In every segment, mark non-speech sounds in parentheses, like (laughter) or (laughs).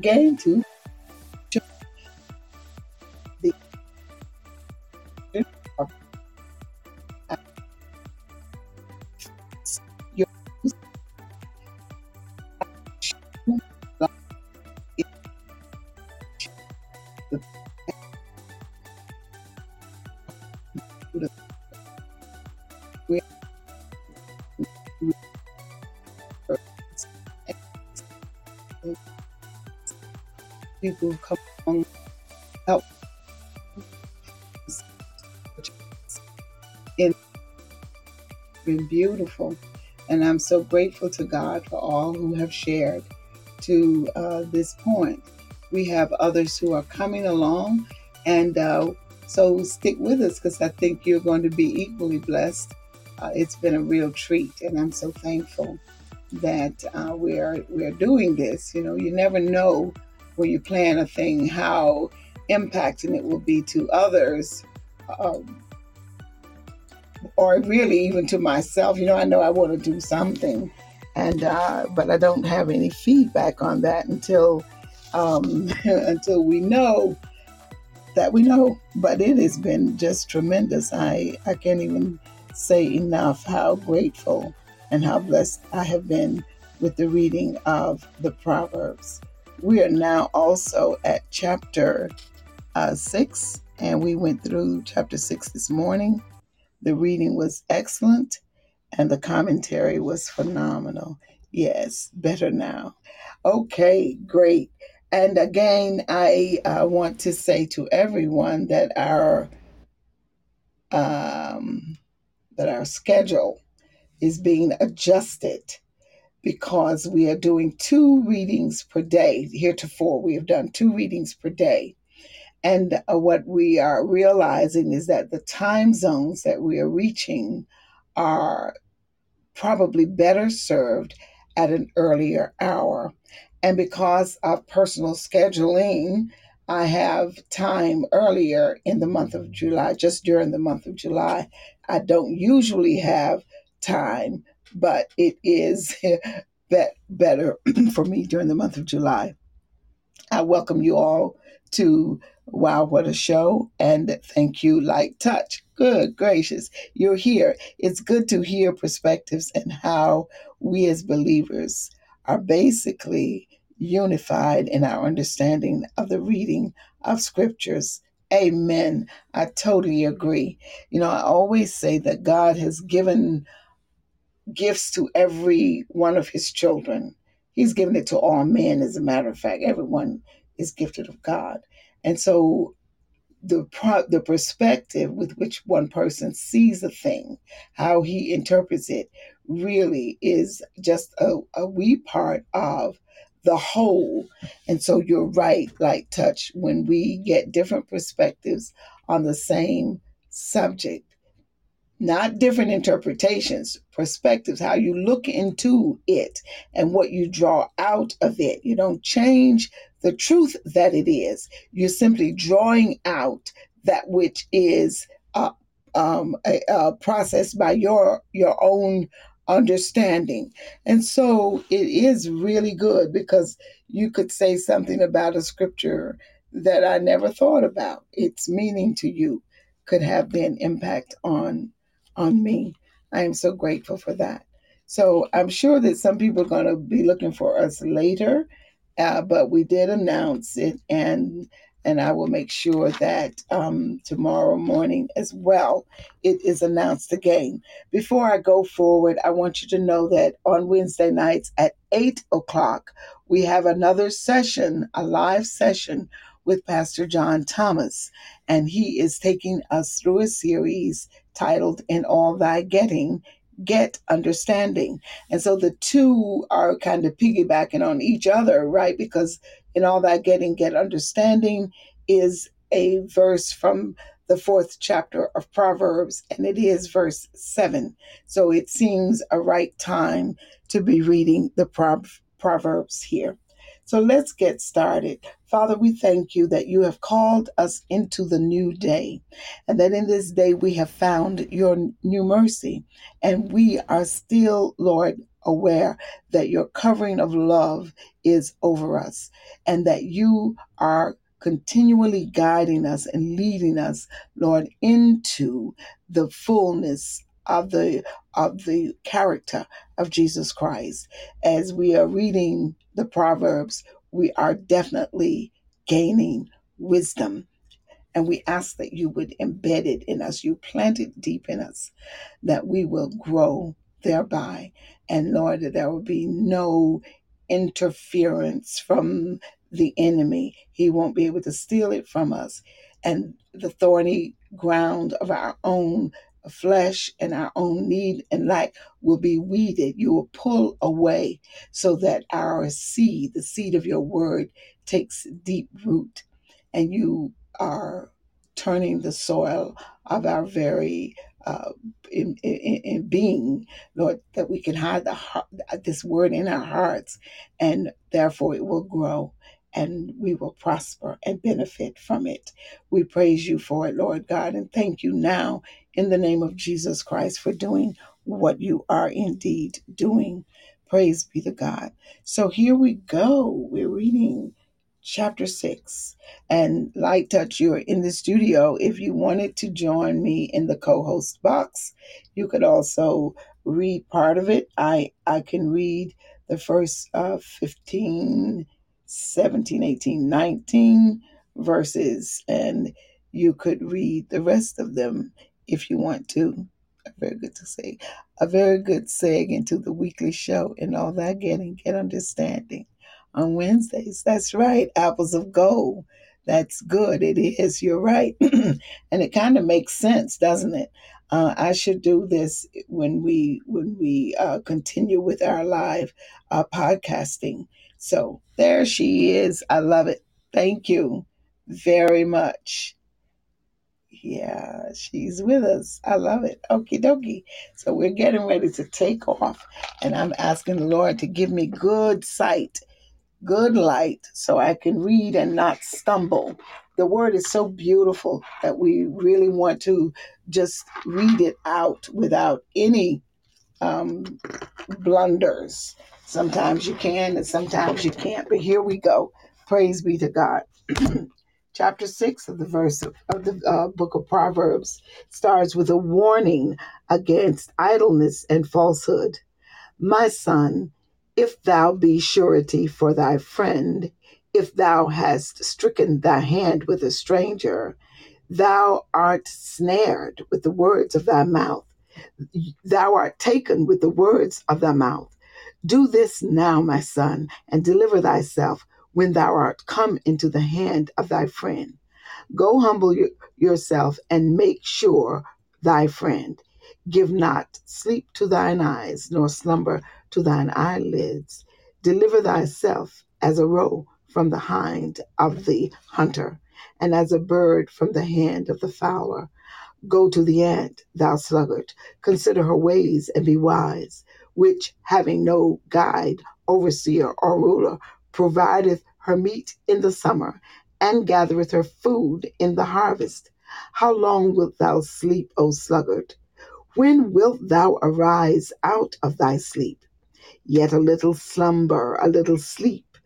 again to the your people come along help in been beautiful. And i'm so grateful to god for all who have shared to uh, this point. We have others who are coming along and uh, so stick with us because i think you're going to be equally blessed. Uh, it's been a real treat and i'm so thankful that uh, we're we're doing this. You know you never know when you plan a thing how impacting it will be to others um, or really even to myself. You know, I know I want to do something, and uh, but I don't have any feedback on that until um, (laughs) until we know that we know. But it has been just tremendous. I I can't even say enough how grateful and how blessed I have been with the reading of the Proverbs. We are now also at chapter uh, six, and we went through chapter six this morning. The reading was excellent and the commentary was phenomenal. Yes, better now. Okay, great. And again, I uh, want to say to everyone that our um, that our schedule is being adjusted because we are doing two readings per day. Heretofore, we have done two readings per day. And uh, what we are realizing is that the time zones that we are reaching are probably better served at an earlier hour. And because of personal scheduling, I have time earlier in the month of July, just during the month of July. I don't usually have time, but it is (laughs) bet better (clears throat) for me during the month of July. I welcome you all to Wow, what a show! And thank you, Light Touch. Good gracious, you're here. It's good to hear perspectives and how we as believers are basically unified in our understanding of the reading of scriptures. Amen. I totally agree. You know, I always say that God has given gifts to every one of his children. He's given it to all men, as a matter of fact. Everyone is gifted of God. And so the the perspective with which one person sees a thing, how he interprets it, really is just a, a wee part of the whole. And so you're right, Light Touch, when we get different perspectives on the same subject not different interpretations, perspectives, how you look into it and what you draw out of it. You don't change the truth that it is. You're simply drawing out that which is uh, um, a, a processed by your your own understanding. And so it is really good because you could say something about a scripture that I never thought about. Its meaning to you could have an impact on on me. I am so grateful for that. So I'm sure that some people are going to be looking for us later, uh, but we did announce it, and and I will make sure that um, tomorrow morning as well it is announced again. Before I go forward, I want you to know that on Wednesday nights at eight o'clock we have another session, a live session with Pastor John Thomas, and he is taking us through a series titled In All Thy Getting, get understanding. And so the two are kind of piggybacking on each other, right? Because in all that getting, get understanding is a verse from the fourth chapter of Proverbs, and it is verse 7. So it seems a right time to be reading the Proverbs here. So let's get started. Father, we thank you that you have called us into the new day, and that in this day we have found your new mercy. And we are still, Lord, aware that your covering of love is over us, and that you are continually guiding us and leading us, Lord, into the fullness of the of the character of Jesus Christ. As we are reading the Proverbs, we are definitely gaining wisdom. And we ask that you would embed it in us, you plant it deep in us, that we will grow thereby. And Lord, that there will be no interference from the enemy. He won't be able to steal it from us. And the thorny ground of our own flesh and our own need and lack will be weeded. You will pull away so that our seed, the seed of your word, takes deep root and you are turning the soil of our very uh, in, in, in, being, Lord, that we can hide the heart, this word in our hearts, and therefore it will grow and we will prosper and benefit from it. We praise you for it, Lord God, and thank you now in the name of Jesus Christ for doing what you are indeed doing. Praise be to God. So here we go. We're reading chapter 6. And Light Touch, you're in the studio. If you wanted to join me in the co host box, you could also read part of it. I, I can read the first uh, 15 17, 18, 19 verses, and you could read the rest of them if you want to. A very good to say, a very good seg into the weekly show and all that getting get understanding on Wednesdays. That's right, apples of gold. That's good. It is. You're right, (clears throat) and it kind of makes sense, doesn't it? Uh, I should do this when we when we uh, continue with our live uh, podcasting so there she is. I love it. Thank you very much. Yeah, she's with us. I love it. Okie dokie. So we're getting ready to take off, and I'm asking the Lord to give me good sight, good light, so I can read and not stumble. The word is so beautiful that we really want to just read it out without any um, blunders. Sometimes you can and sometimes you can't. But here we go. Praise be to God. (clears throat) Chapter 6 of the verse of, the uh, book of Proverbs starts with a warning against idleness and falsehood. My son, if thou be surety for thy friend, if thou hast stricken thy hand with a stranger, thou art snared with the words of thy mouth thou art taken with the words of thy mouth. Do this now, my son, and deliver thyself when thou art come into the hand of thy friend. Go humble yourself and make sure thy friend. Give not sleep to thine eyes, nor slumber to thine eyelids. Deliver thyself as a roe from the hind of the hunter, and as a bird from the hand of the fowler. Go to the ant, thou sluggard, consider her ways and be wise, which, having no guide, overseer, or ruler, provideth her meat in the summer, and gathereth her food in the harvest. How long wilt thou sleep, O sluggard? When wilt thou arise out of thy sleep? Yet a little slumber, a little sleep,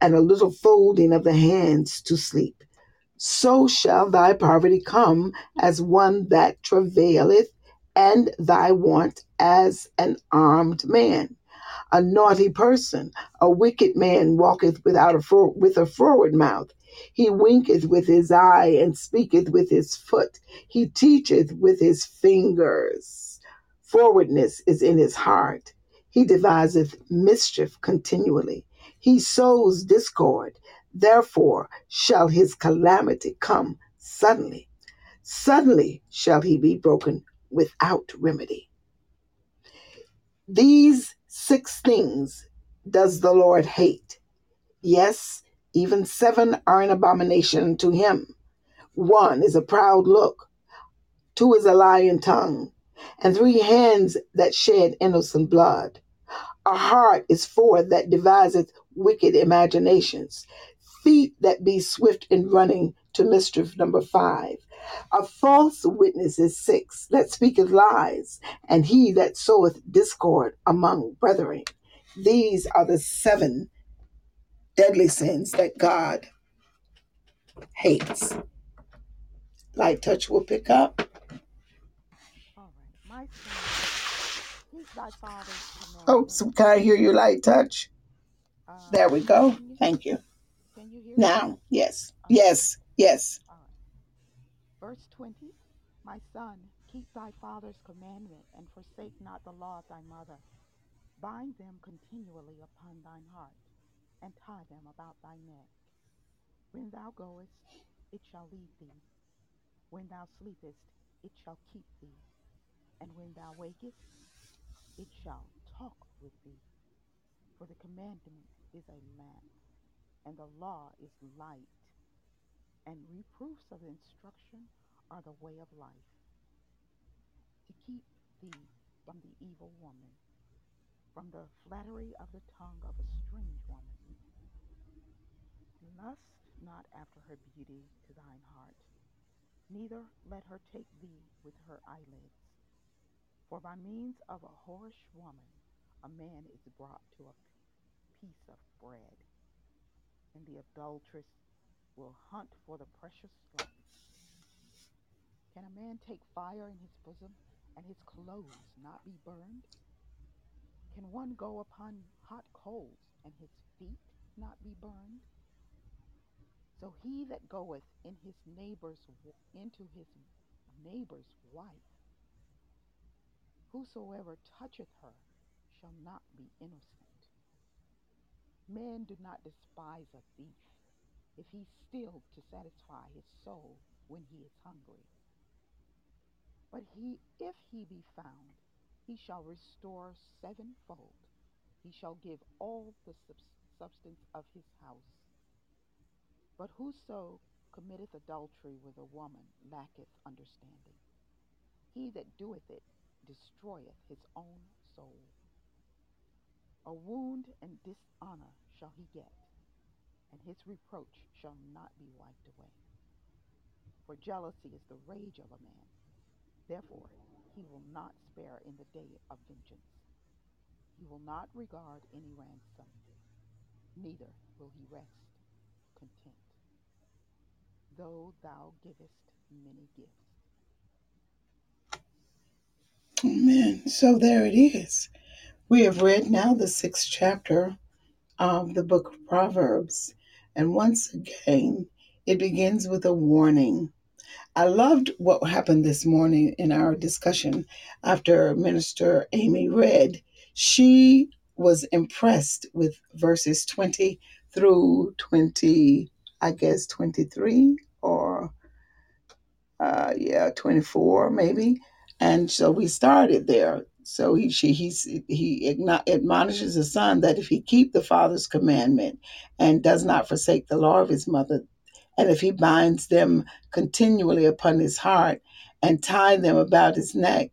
and a little folding of the hands to sleep so shall thy poverty come as one that travaileth, and thy want as an armed man. A naughty person, a wicked man, walketh without a for- with a forward mouth. He winketh with his eye and speaketh with his foot. He teacheth with his fingers. Forwardness is in his heart. He deviseth mischief continually. He sows discord. Therefore shall his calamity come suddenly. Suddenly shall he be broken without remedy. These six things does the Lord hate. Yes, even seven are an abomination to him. One is a proud look, two is a lying tongue, and three hands that shed innocent blood. A heart is four that deviseth wicked imaginations, feet that be swift in running to mischief. Number five. A false witness is six that speaketh lies, and he that soweth discord among brethren. These are the seven deadly sins that God hates. Light touch will pick up. All right. My son, keep thy father's Oh, commandments. so can I hear you, light touch? Uh, There we go. Can you, Thank you. can you hear me? Now, yes, yes, yes. Verse 20 My son, keep thy father's commandment and forsake not the law of thy mother. Bind them continually upon thine heart and tie them about thy neck. When thou goest, it shall lead thee. When thou sleepest, it shall keep thee. And when thou wakest, it shall talk with thee. For the commandment is a lamp, and the law is light, and reproofs of instruction are the way of life, to keep thee from the evil woman, from the flattery of the tongue of a strange woman. Lust not after her beauty to thine heart, neither let her take thee with her eyelids. For by means of a whorish woman a man is brought to a piece of bread, and the adulteress will hunt for the precious stone. Can a man take fire in his bosom, and his clothes not be burned? Can one go upon hot coals, and his feet not be burned? So he that goeth in his neighbor's into his neighbor's wife, whosoever toucheth her shall not be innocent. Men do not despise a thief if he steal to satisfy his soul when he is hungry. But he, if he be found, he shall restore sevenfold. He shall give all the substance of his house. But whoso committeth adultery with a woman lacketh understanding. He that doeth it destroyeth his own soul. A wound and dishonor shall he get, and his reproach shall not be wiped away. For jealousy is the rage of a man. Therefore, he will not spare in the day of vengeance. He will not regard any ransom, neither will he rest content, though thou givest many gifts. Amen. So there it is. We have read now the sixth chapter of the book of Proverbs. And once again, it begins with a warning. I loved what happened this morning in our discussion after Minister Amy read. She was impressed with verses 20 through 20, I guess 23 or uh, yeah, 24 maybe. And so we started there. So he she he's, he admonishes his son that if he keep the father's commandment and does not forsake the law of his mother, and if he binds them continually upon his heart and tie them about his neck,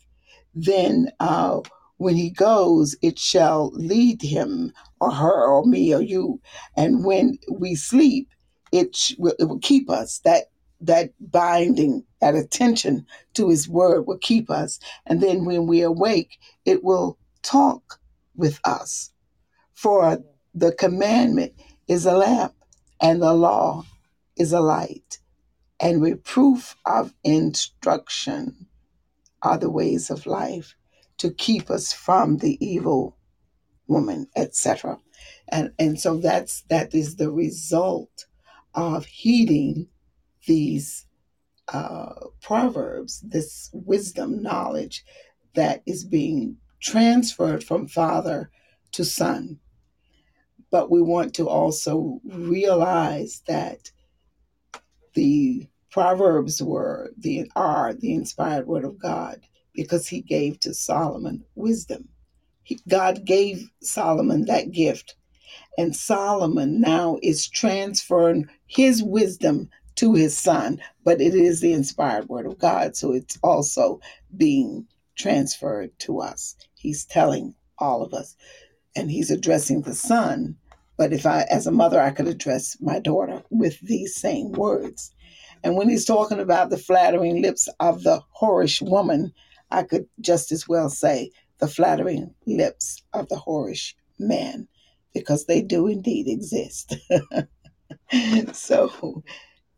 then uh, when he goes, it shall lead him or her or me or you. And when we sleep, it, sh- it will keep us. That that binding, that attention to his word will keep us. And then when we awake, it will talk with us. For the commandment is a lamp, and the law is a light, and reproof of instruction are the ways of life to keep us from the evil woman, etc. And and so that's that is the result of heeding these uh, proverbs, this wisdom, knowledge that is being transferred from father to son. But we want to also realize that the proverbs were the are the inspired word of God because he gave to Solomon wisdom. God gave Solomon that gift. And Solomon now is transferring his wisdom to his son, but it is the inspired word of God. So it's also being transferred to us. He's telling all of us, and he's addressing the son. But if I, as a mother, I could address my daughter with these same words. And when he's talking about the flattering lips of the whorish woman, I could just as well say the flattering lips of the whorish man, because they do indeed exist. (laughs) so,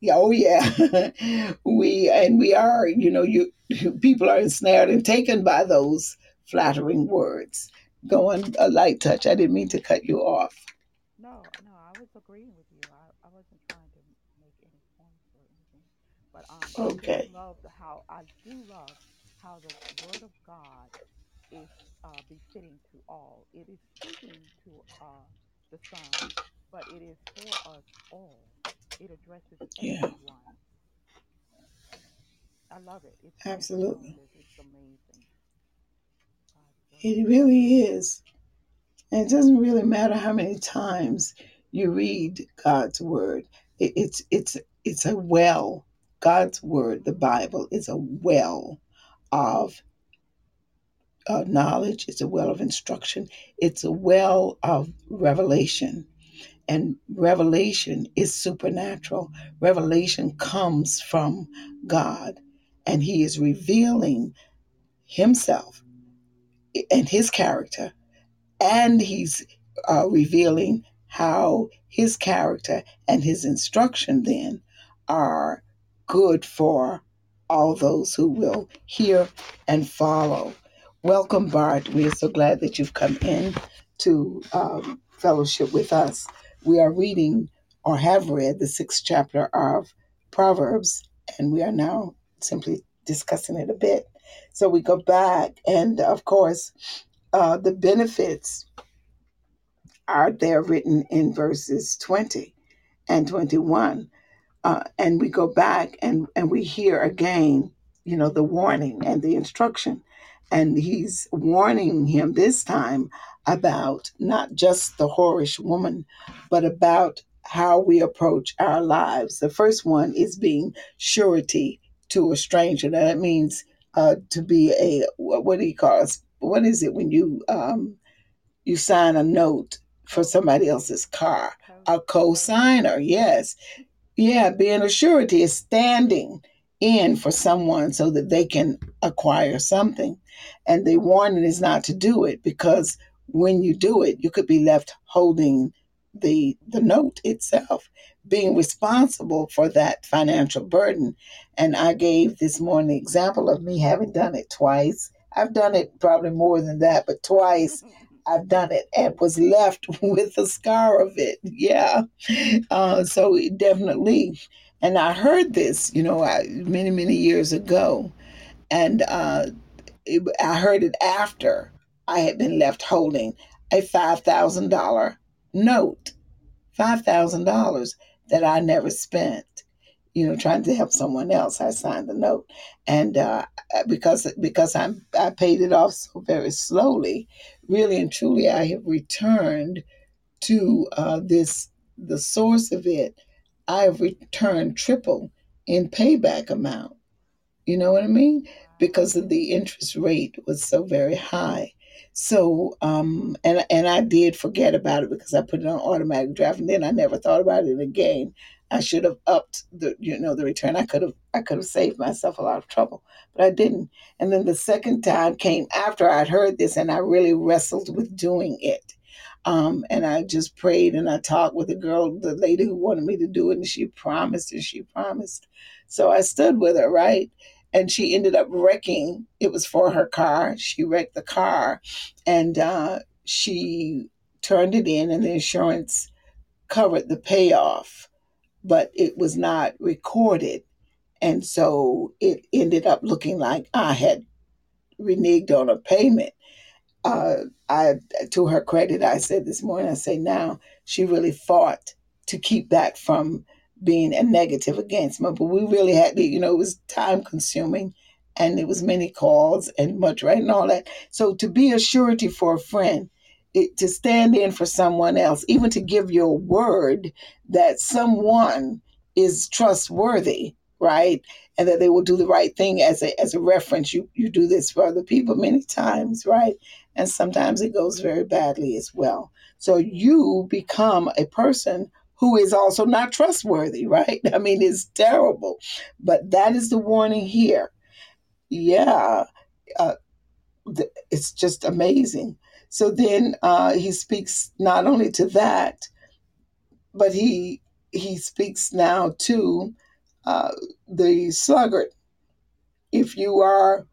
yeah, oh yeah, (laughs) we and we are, you know, you people are ensnared and taken by those flattering words. Going a light touch. I didn't mean to cut you off. No, no, I was agreeing with you. I, I wasn't trying to make any points or anything. But um, I Okay. love how I do love how the Word of God is uh, befitting to all. It is speaking to uh, the Son, but it is for us all. It addresses Yeah, everyone. I love it. It's absolutely. transformative. It's amazing. God's Word. It really is. And it doesn't really matter how many times you read God's word. It, it's it's it's a well. God's word, the Bible, is a well of uh, knowledge. It's a well of instruction. It's a well of revelation. And revelation is supernatural. Revelation comes from God, and He is revealing Himself and His character and he's uh, revealing how his character and his instruction then are good for all those who will hear and follow. Welcome, Bart. We are so glad that you've come in to um, fellowship with us. We are reading or have read the sixth chapter of Proverbs, and we are now simply discussing it a bit. So we go back, and of course, uh, the benefits are there written in verses 20 and 21 uh, and we go back and and we hear again you know the warning and the instruction and he's warning him this time about not just the whorish woman but about how we approach our lives. The first one is being surety to a stranger. Now that means uh, to be a what, do you call it? What is it when you um, you sign a note for somebody else's car? A co-signer yes. Yeah, being a surety is standing in for someone so that they can acquire something. And the warning is not to do it because when you do it, you could be left holding the the note itself, being responsible for that financial burden. And I gave this morning the example of me having done it twice. I've done it probably more than that, but twice (laughs) I've done it and was left (laughs) with a scar of it. Yeah. Uh, so it definitely, and I heard this, you know, I, many many years ago, and uh, it, I heard it after I had been left holding a five thousand dollar note, five thousand dollars that I never spent. You know, trying to help someone else, I signed the note, and uh, because because I'm I paid it off so very slowly, really and truly, I have returned to uh, this the source of it, I have returned triple in payback amount. You know what I mean? Because of the interest rate was so very high. So um and and I did forget about it because I put it on automatic draft and then I never thought about it again. I should have upped the you know the return. I could have I could have saved myself a lot of trouble, but I didn't. And then the second time came after I'd heard this and I really wrestled with doing it. Um, and I just prayed and I talked with the girl, the lady who wanted me to do it, and she promised and she promised. So I stood with her, right? And she ended up wrecking. It was for her car. She wrecked the car, and uh, she turned it in, and the insurance covered the payoff, but it was not recorded, and so it ended up looking like I had reneged on a payment uh, I to her credit, I said this morning, I say now she really fought to keep that from being a negative against me. But we really had to, you know, it was time consuming and it was many calls and much right and all that. So to be a surety for a friend, it, to stand in for someone else, even to give your word that someone is trustworthy, right? And that they will do the right thing as a as a reference. You you do this for other people many times, right? And sometimes it goes very badly as well. So you become a person who is also not trustworthy, right? (laughs) I mean, it's terrible. But that is the warning here. Yeah. Uh, th- it's just amazing. So then uh, he speaks not only to that, but he he speaks now to uh, the sluggard. If you are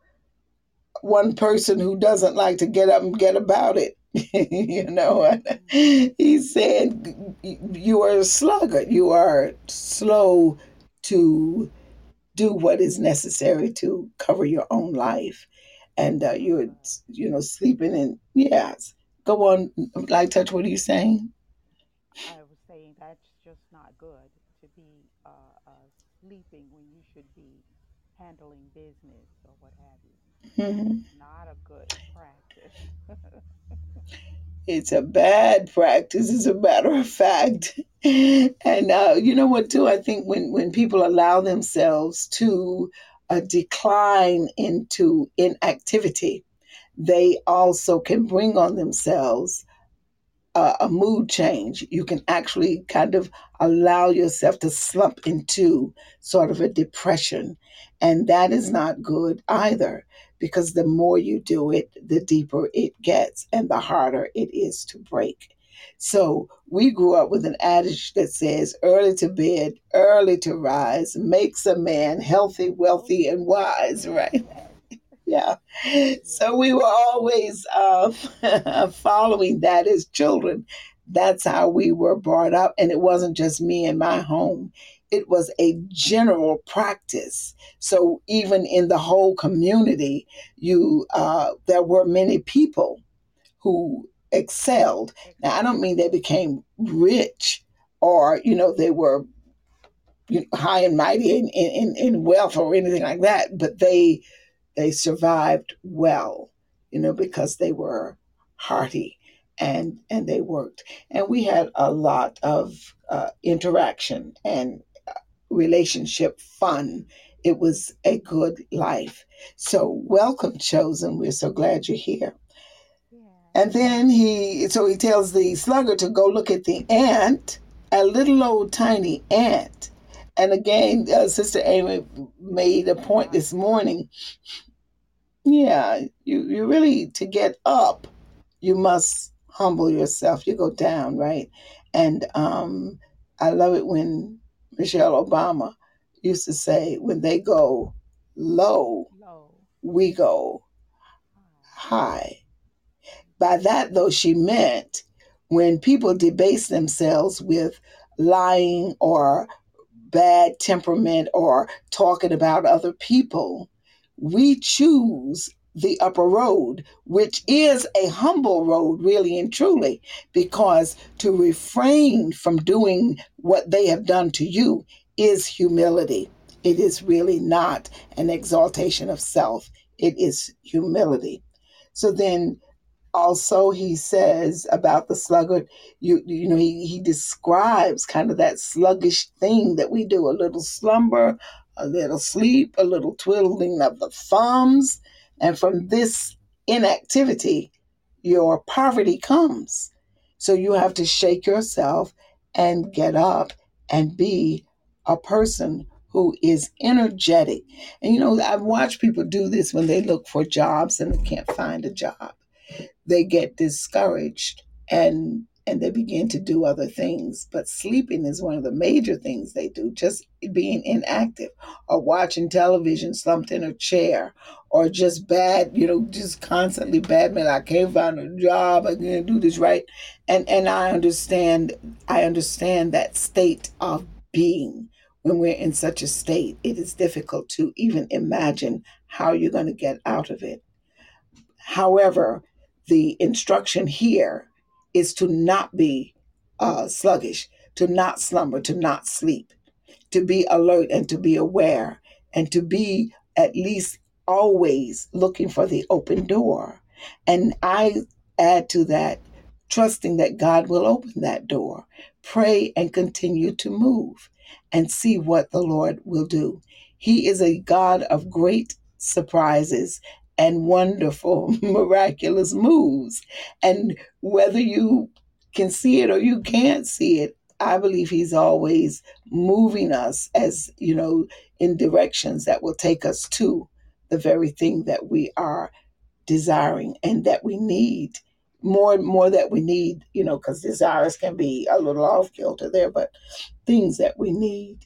one person who doesn't like to get up and get about it, (laughs) you know, he said, You are a sluggard. You are slow to do what is necessary to cover your own life. And uh, you're, you know, sleeping in, yes. Go on, Light Touch, what are you saying? I was saying that's just not good to be uh, uh, sleeping when you should be handling business or what have you. Mhm. Not a good practice. It's a bad practice, as a matter of fact. And uh, you know what, too? I think when, when people allow themselves to uh, decline into inactivity, they also can bring on themselves a, a mood change. You can actually kind of allow yourself to slump into sort of a depression. And that is not good either, because the more you do it, the deeper it gets and the harder it is to break. So we grew up with an adage that says, early to bed, early to rise, makes a man healthy, wealthy, and wise, (laughs) right? Yeah. So we were always uh, (laughs) following that as children. That's how we were brought up. And it wasn't just me in my home, it was a general practice. So even in the whole community, you uh, there were many people who excelled. Now, I don't mean they became rich or, you know, they were you know, high and mighty in, in, in wealth or anything like that, but they they survived well, you know, because they were hearty and and they worked. And we had a lot of uh, interaction and relationship fun. It was a good life. So welcome, chosen. We're so glad you're here. And then he, so he tells the sluggard to go look at the ant, a little old tiny ant. And again, uh, Sister Amy made a point this morning yeah, you, you really, to get up, you must humble yourself. You go down, right? And um, I love it when Michelle Obama used to say, when they go low, Low. we go High. high. By that, though, she meant when people debase themselves with lying or bad temperament or talking about other people, we choose the upper road, which is a humble road, really and truly, because to refrain from doing what they have done to you is humility. It is really not an exaltation of self, it is humility. So then also he says about the sluggard you you know he, he describes kind of that sluggish thing that we do a little slumber a little sleep a little twiddling of the thumbs and from this inactivity your poverty comes. So you have to shake yourself and get up and be a person who is energetic. And you know i've watched people do this when they look for jobs and they can't find a job. They get discouraged and and they begin to do other things but sleeping is one of the major things they do just being inactive or watching television slumped in a chair or just bad you know just constantly bad man i can't find a job i can't do this right. And and i understand i understand that state of being. When we're in such a state it is difficult to even imagine how you're going to get out of it. However, the instruction here is to not be uh, sluggish, to not slumber, to not sleep, to be alert and to be aware, and to be at least always looking for the open door. And I add to that, trusting that God will open that door. Pray and continue to move and see what the Lord will do. He is a God of great surprises and wonderful, (laughs) miraculous moves. And whether you can see it or you can't see it, I believe He's always moving us as, you know, in directions that will take us to the very thing that we are desiring and that we need more and more that we need you know because desires can be a little off kilter there but things that we need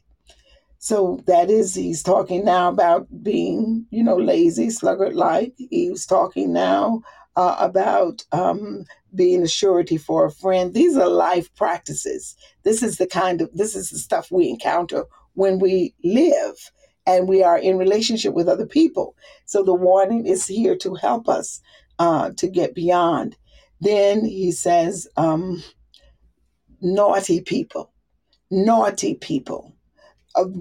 so that is he's talking now about being you know lazy sluggard like he's talking now uh, about um, being a surety for a friend. These are life practices. This is the kind of this is the stuff we encounter when we live and we are in relationship with other people. So the warning is here to help us uh, to get beyond. Then he says um, naughty people naughty people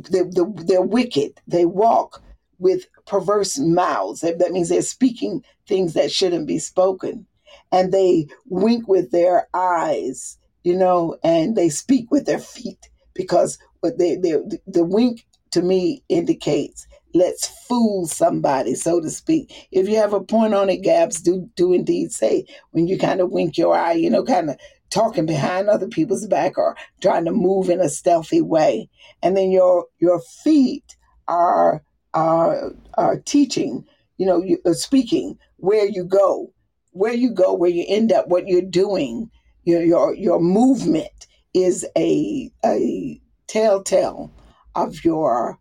they, they're wicked. They walk with perverse mouths. That that means they're speaking things that shouldn't be spoken. And they wink with their eyes, you know, and they speak with their feet because what they, they the wink to me indicates let's fool somebody, so to speak. If you have a point on it, Gabs, do do indeed say when you kind of wink your eye, you know, kind of talking behind other people's back or trying to move in a stealthy way. And then your your feet are are, are teaching, you know, you, uh, speaking where you go, where you go, where you end up, what you're doing. Your your your movement is a a telltale of your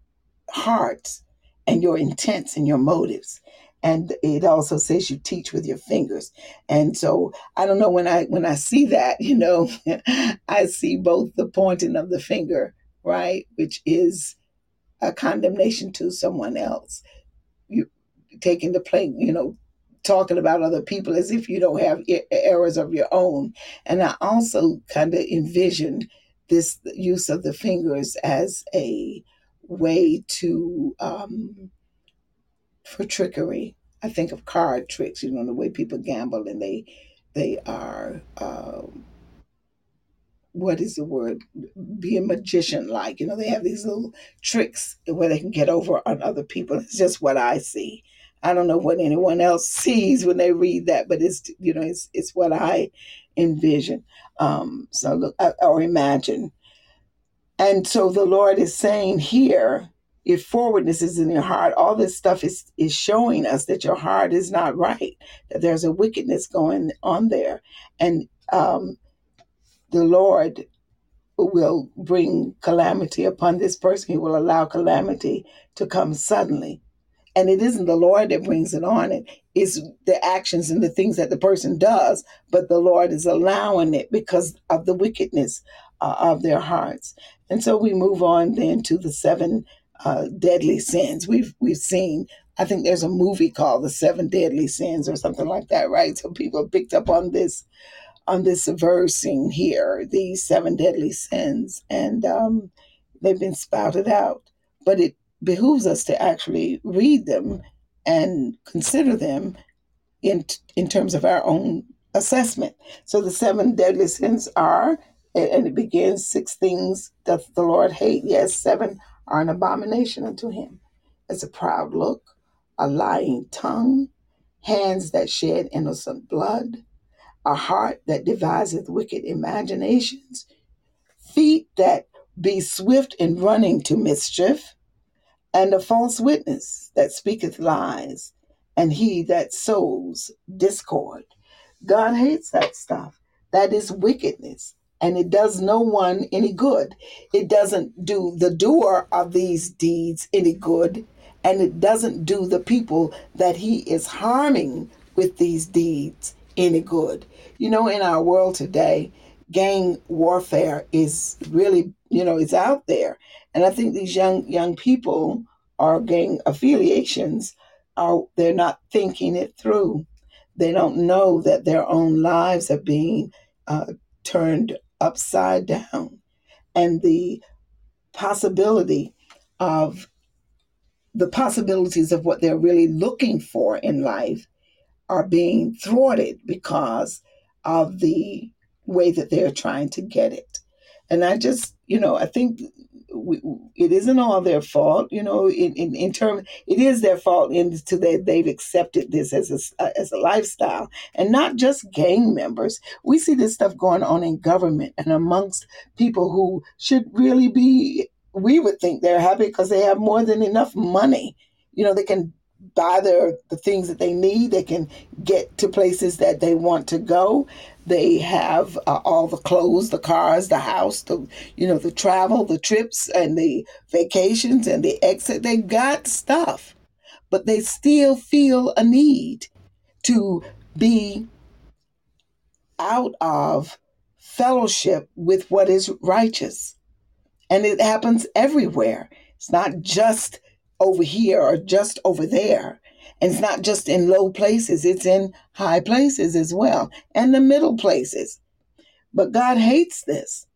heart and your intents and your motives and it also says you teach with your fingers. And so i don't know when i when i see that (laughs) you know i see both the pointing of the finger right which is a condemnation to someone else. You taking the plate you know talking about other people as if you don't have errors of your own. And i also kind of envision this use of the fingers as a way to um, for trickery. I think of card tricks, you know, the way people gamble and they they are um, what is the word? Be a magician like. You know, they have these little tricks where they can get over on other people. It's just what I see. I don't know what anyone else (laughs) sees when they read that, but it's you know, it's it's what I envision. Um, so look or imagine. And so the Lord is saying here, if forwardness is in your heart, all this stuff is is showing us that your heart is not right, that there's a wickedness going on there, and um, the Lord will bring calamity upon this person. He will allow calamity to come suddenly. And it isn't the Lord that brings it on, it is the actions and the things that the person does, but the Lord is allowing it because of the wickedness uh, of their hearts. And so we move on then to the seven uh, deadly sins. We've we've seen. I think there's a movie called The Seven Deadly Sins or something like that, right? So people picked up on this on this versing here, these seven deadly sins, and um, they've been spouted out. But it behooves us to actually read them and consider them in in terms of our own assessment. So the seven deadly sins are, and it begins six things that the Lord hate. Yes, seven are an abomination unto him. It's a proud look, a lying tongue, hands that shed innocent blood, a heart that deviseth wicked imaginations, feet that be swift in running to mischief, and a false witness that speaketh lies, and he that sows discord. God hates that stuff. That is wickedness and it does no one any good. It doesn't do the doer of these deeds any good, and it doesn't do the people that he is harming with these deeds any good. You know, in our world today, gang warfare is really, you know, it's out there. And I think these young young people are gang affiliations are they're not thinking it through. They don't know that their own lives are being uh, turned upside down and the possibility of the possibilities of what they're really looking for in life are being thwarted because of the way that they're trying to get it. And I just, you know, I think we, it isn't all their fault, you know. In in, in terms, it is their fault in to that they've accepted this as a uh, as a lifestyle, and not just gang members. We see this stuff going on in government and amongst people who should really be. We would think they're happy because they have more than enough money. You know, they can buy their the things that they need. They can get to places that they want to go. They have uh, all the clothes, the cars, the house, the you know the travel, the trips, and the vacations and the exit. They've got stuff, but they still feel a need to be out of fellowship with what is righteous. And it happens everywhere. It's not just over here or just over there. And it's not just in low places, it's in high places as well, and the middle places. But God hates this,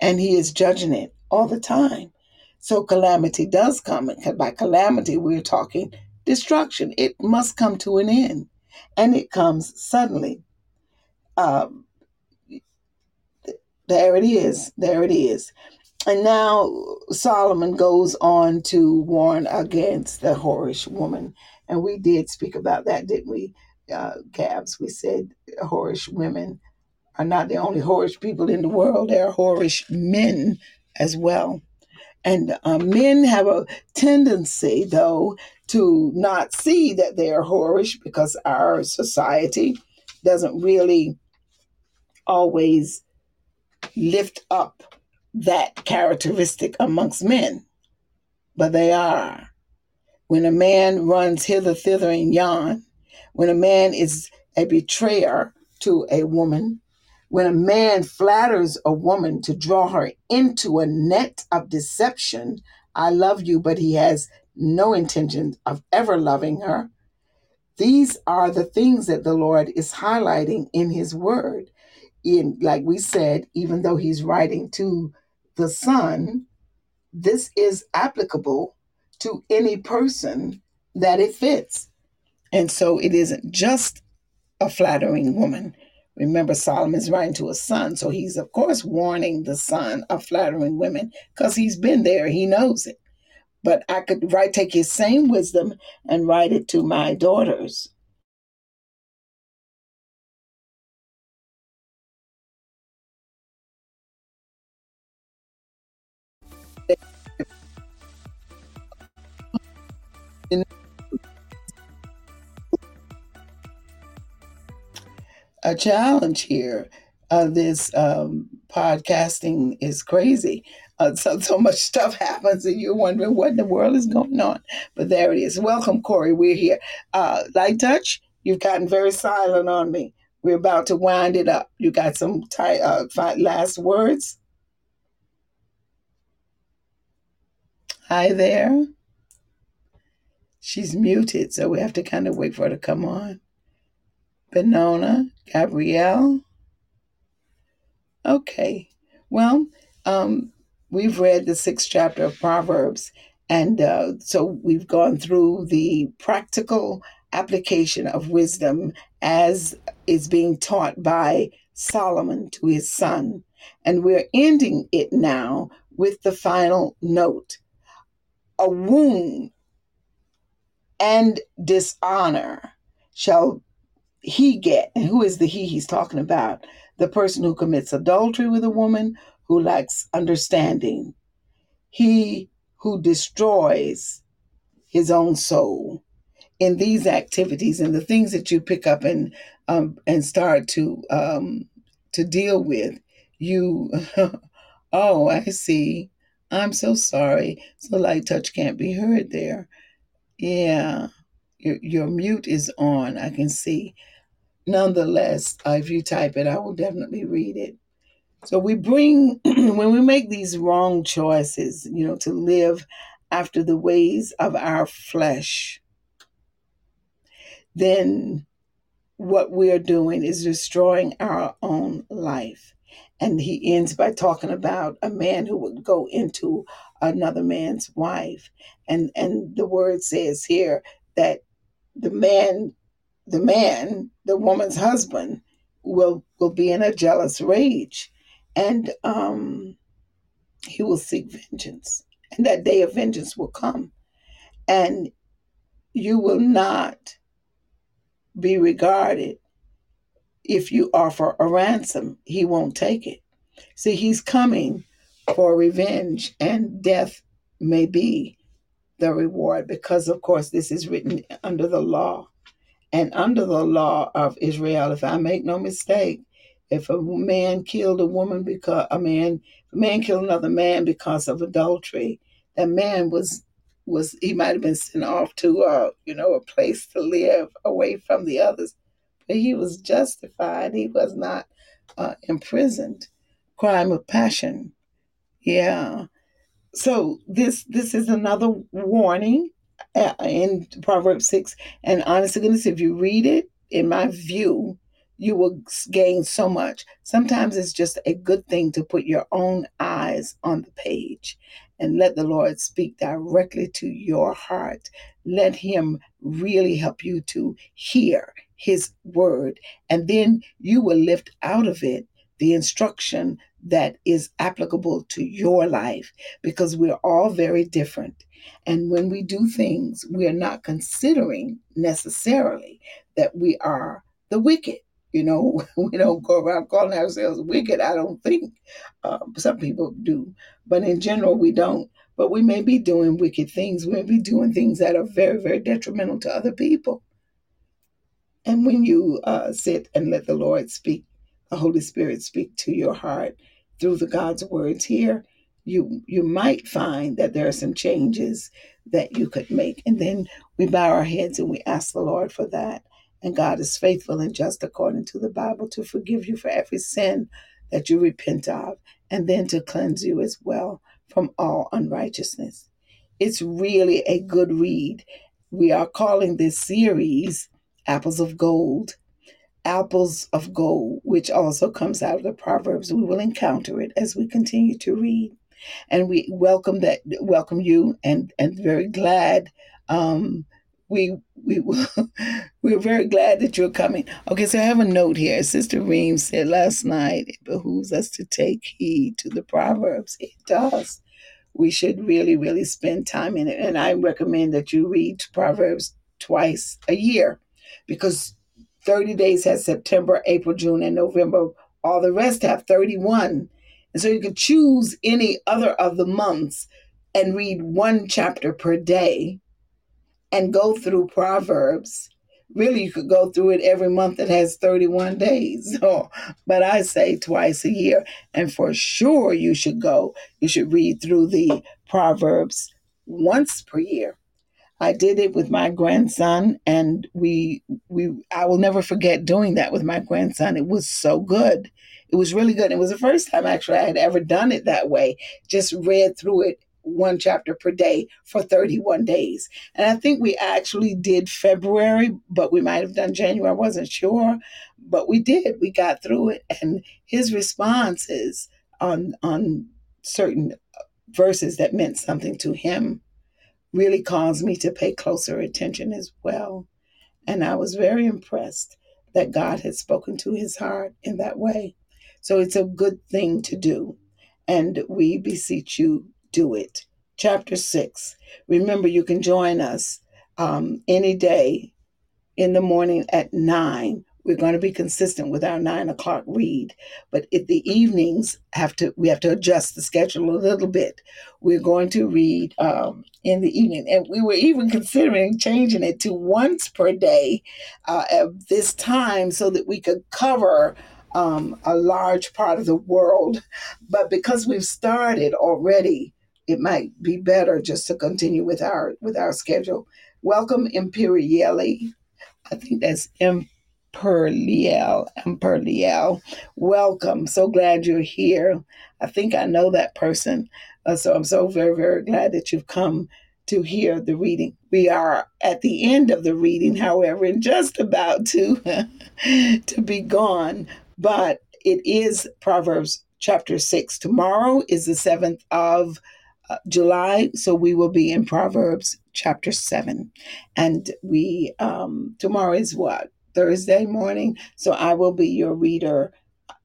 and He is judging it all the time. So calamity does come. And by calamity, we're talking destruction. It must come to an end, and it comes suddenly. Um, there it is. There it is. And now Solomon goes on to warn against the whorish woman. And we did speak about that, didn't we, uh, Cabs? We said whorish women are not the only whorish people in the world, there are whorish men as well. And uh, men have a tendency, though, to not see that they are whorish because our society doesn't really always lift up that characteristic amongst men, but they are. When a man runs hither, thither, and yon, when a man is a betrayer to a woman, when a man flatters a woman to draw her into a net of deception, I love you, but he has no intention of ever loving her. These are the things that the Lord is highlighting in his word. In like we said, even though he's writing to the Son, this is applicable to any person that it fits. And so it isn't just a flattering woman. Remember, Solomon's writing to his son, so he's, of course, warning the son of flattering women because he's been there, he knows it. But I could write, take his same wisdom and write it to my daughters. A challenge here. Uh, this um, podcasting is crazy. Uh, (laughs) so so much stuff happens, and you're wondering what in the world is going on. But there it is. Welcome, Corey. We're here. Uh, Light touch. You've gotten very silent on me. We're about to wind it up. You got some ty- uh, last words. Hi there. She's muted, so we have to kind of wait for her to come on. Benona, Gabrielle. Okay, well, um, we've read the sixth chapter of Proverbs, and uh, so we've gone through the practical application of wisdom as is being taught by Solomon to his son. And we're ending it now with the final note a wound and dishonor shall he get? And who is the he he's talking about? The person who commits adultery with a woman who lacks understanding. He who destroys his own soul in these activities and the things that you pick up and um, and start to um, to deal with. You, (laughs) oh, I see. I'm so sorry. So light touch can't be heard there. Yeah, your your mute is on. I can see nonetheless, uh, if you type it, I will definitely read it. So we bring, (clears throat) when we make these wrong choices, you know, to live after the ways of our flesh, then what we're doing is destroying our own life. And he ends by talking about a man who would go into another man's wife. And and the word says here that the man, the man, the woman's husband will will be in a jealous rage. And um he will seek vengeance. And that day of vengeance will come. And you will not be regarded if you offer a ransom. He won't take it. See, he's coming for revenge, and death may be the reward because, of course, this is written under the law. And under the law of Israel, if I make no mistake, if a man killed a woman because a man a man killed another man because of adultery, that man was was he might have been sent off to a you know a place to live away from the others, but he was justified. He was not uh, imprisoned. Crime of passion, yeah. So this this is another warning uh, in Proverbs six. And honest to goodness, if you read it, in my view, you will gain so much. Sometimes it's just a good thing to put your own eyes on the page and let the Lord speak directly to your heart. Let Him really help you to hear His word, and then you will lift out of it the instruction that is applicable to your life because we're all very different. And when we do things, we are not considering necessarily that we are the wicked. You know, (laughs) we don't go around calling ourselves wicked. I don't think um, some people do, but in general, we don't. But we may be doing wicked things. We may be doing things that are very, very detrimental to other people. And when you uh, sit and let the Lord speak, the Holy Spirit speak to your heart through the God's words here, you you might find that there are some changes that you could make. And then we bow our heads and we ask the Lord for that. And God is faithful and just according to the Bible to forgive you for every sin that you repent of, and then to cleanse you as well from all unrighteousness. It's really a good read. We are calling this series Apples of Gold. Apples of Gold, which also comes out of the Proverbs. We will encounter it as we continue to read. And we welcome that welcome you and and very glad um we we (laughs) we're very glad that you're coming. Okay, so I have a note here. Sister Reem said last night it behooves us to take heed to the proverbs. It does. We should really, really spend time in it, and I recommend that you read Proverbs twice a year, because 30 days has September, April, June, and November. All the rest have 31, and so you could choose any other of the months and read one chapter per day and go through Proverbs. Really, you could go through it every month that has 31 days. So, (laughs) oh, but I say twice a year. And for sure, you should go. You should read through the Proverbs once per year. I did it with my grandson, and we we I will never forget doing that with my grandson. It was so good. It was really good. It was the first time actually I had ever done it that way. Just read through it one chapter per day for 31 days. And I think we actually did February, but we might have done January. I wasn't sure, but we did. We got through it. And his responses on on certain verses that meant something to him really caused me to pay closer attention as well. And I was very impressed that God had spoken to his heart in that way. So it's a good thing to do. And we beseech you do it. Chapter 6. Remember, you can join us um, any day in the morning at 9. We're going to be consistent with our nine o'clock read, but if the evenings have to, we have to adjust the schedule a little bit. We're going to read um, in the evening, and we were even considering changing it to once per day uh, at this time so that we could cover um, a large part of the world. But because we've started already, it might be better just to continue with our with our schedule. Welcome Imperiale. I think that's Imperial. Imperial. Welcome. So glad you're here. I think I know that person. Uh, so I'm so very, very glad that you've come to hear the reading. We are at the end of the reading, however, and just about to (laughs) to be gone, but it is Proverbs chapter 6. Tomorrow is the 7th of uh, July, so we will be in Proverbs chapter 7. And we um tomorrow is what? Thursday morning, so I will be your reader.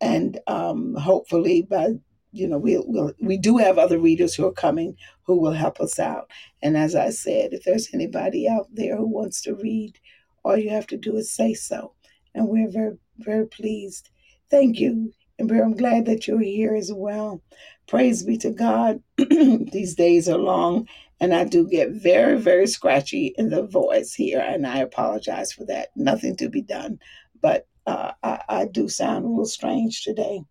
And um hopefully by you know we'll, we'll we do have other readers who are coming who will help us out. And as i said if there's anybody out there who wants to read all you have to do is say so. And we're very very pleased. Thank you. And i'm glad that you're here as well. Praise be to god. (clears throat) These days are long and i do get very very scratchy in the voice here and i apologize for that nothing to be done but uh, I, I do sound a little strange today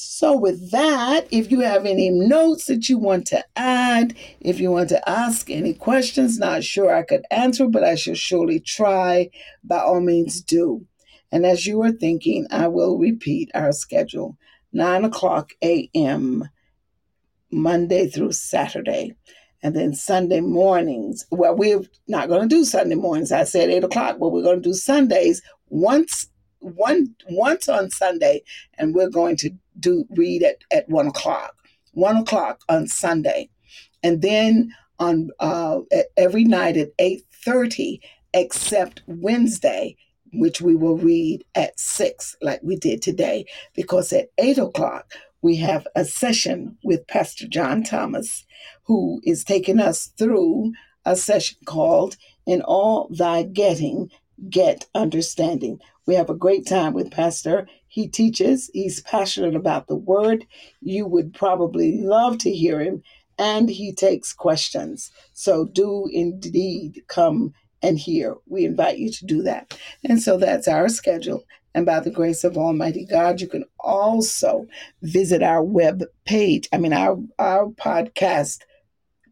so, with that, if you have any notes that you want to add, if you want to ask any questions, not sure I could answer, but I shall surely try, by all means do. And as you are thinking, I will repeat our schedule 9 o'clock a.m., Monday through Saturday. And then Sunday mornings. Well, we're not going to do Sunday mornings. I said 8 o'clock, but we're going to do Sundays once one once on Sunday, and we're going to do read at, at one o'clock. One o'clock on Sunday. And then on uh, every night at 8:30, except Wednesday, which we will read at six, like we did today, because at eight o'clock we have a session with Pastor John Thomas, who is taking us through a session called In All Thy Getting, Get Understanding. We have a great time with Pastor. He teaches, he's passionate about the word. You would probably love to hear him, and he takes questions. So do indeed come and hear. We invite you to do that. And so that's our schedule. And by the grace of Almighty God, you can also visit our web page. I mean, our, our podcast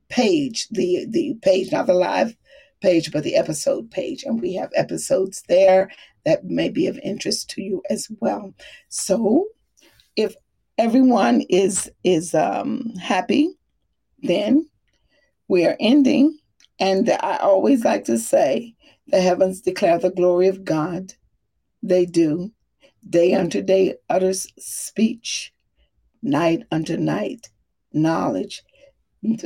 page, the, the page, not the live page, but the episode page. And we have episodes there that may be of interest to you as well. So if everyone is is um, happy, then we are ending. And I always like to say, the heavens declare the glory of God. They do. Day unto day utters speech, night unto night knowledge.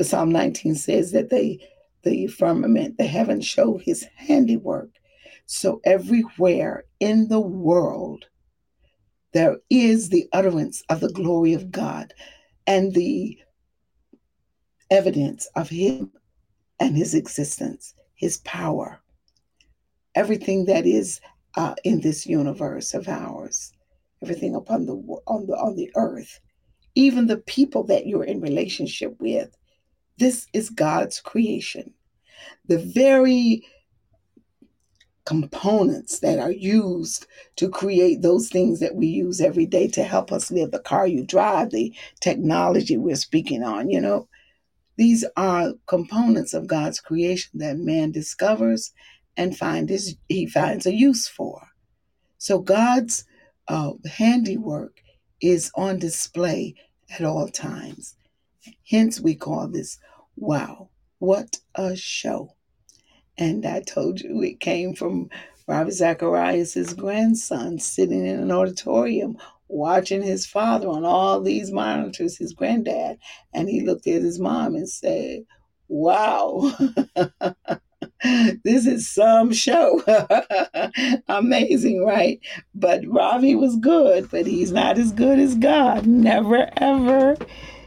Psalm 19 says that they the firmament, the heavens show his handiwork. So everywhere in the world, there is the utterance of the glory of God and the evidence of him and his existence, his power, everything that is uh, in this universe of ours, everything upon the on the on the earth, even the people that you're in relationship with. This is God's creation. The very components that are used to create those things that we use every day to help us live the car you drive, the technology we're speaking on, you know. These are components of God's creation that man discovers and find his, he finds a use for. So God's uh, handiwork is on display at all times. Hence, we call this wow, what a show. And I told you it came from Ravi Zacharias' grandson sitting in an auditorium watching his father on all these monitors, his granddad. And he looked at his mom and said, Wow. (laughs) this is some show. (laughs) Amazing, right? But Ravi was good, but he's not as good as God. Never, ever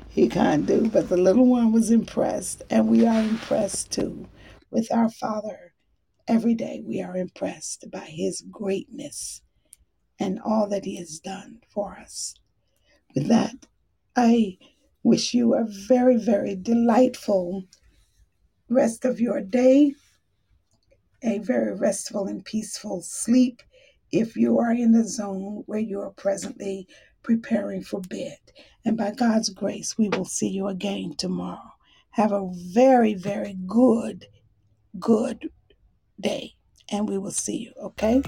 he can't do. But the little one was impressed, and we are impressed too with our Father. Every day we are impressed by his greatness and all that he has done for us. With that, I wish you a very, very delightful rest of your day, a very restful and peaceful sleep if you are in the zone where you are presently preparing for bed. And by God's grace, we will see you again tomorrow. Have a very, very good, good day. And we will see you, okay?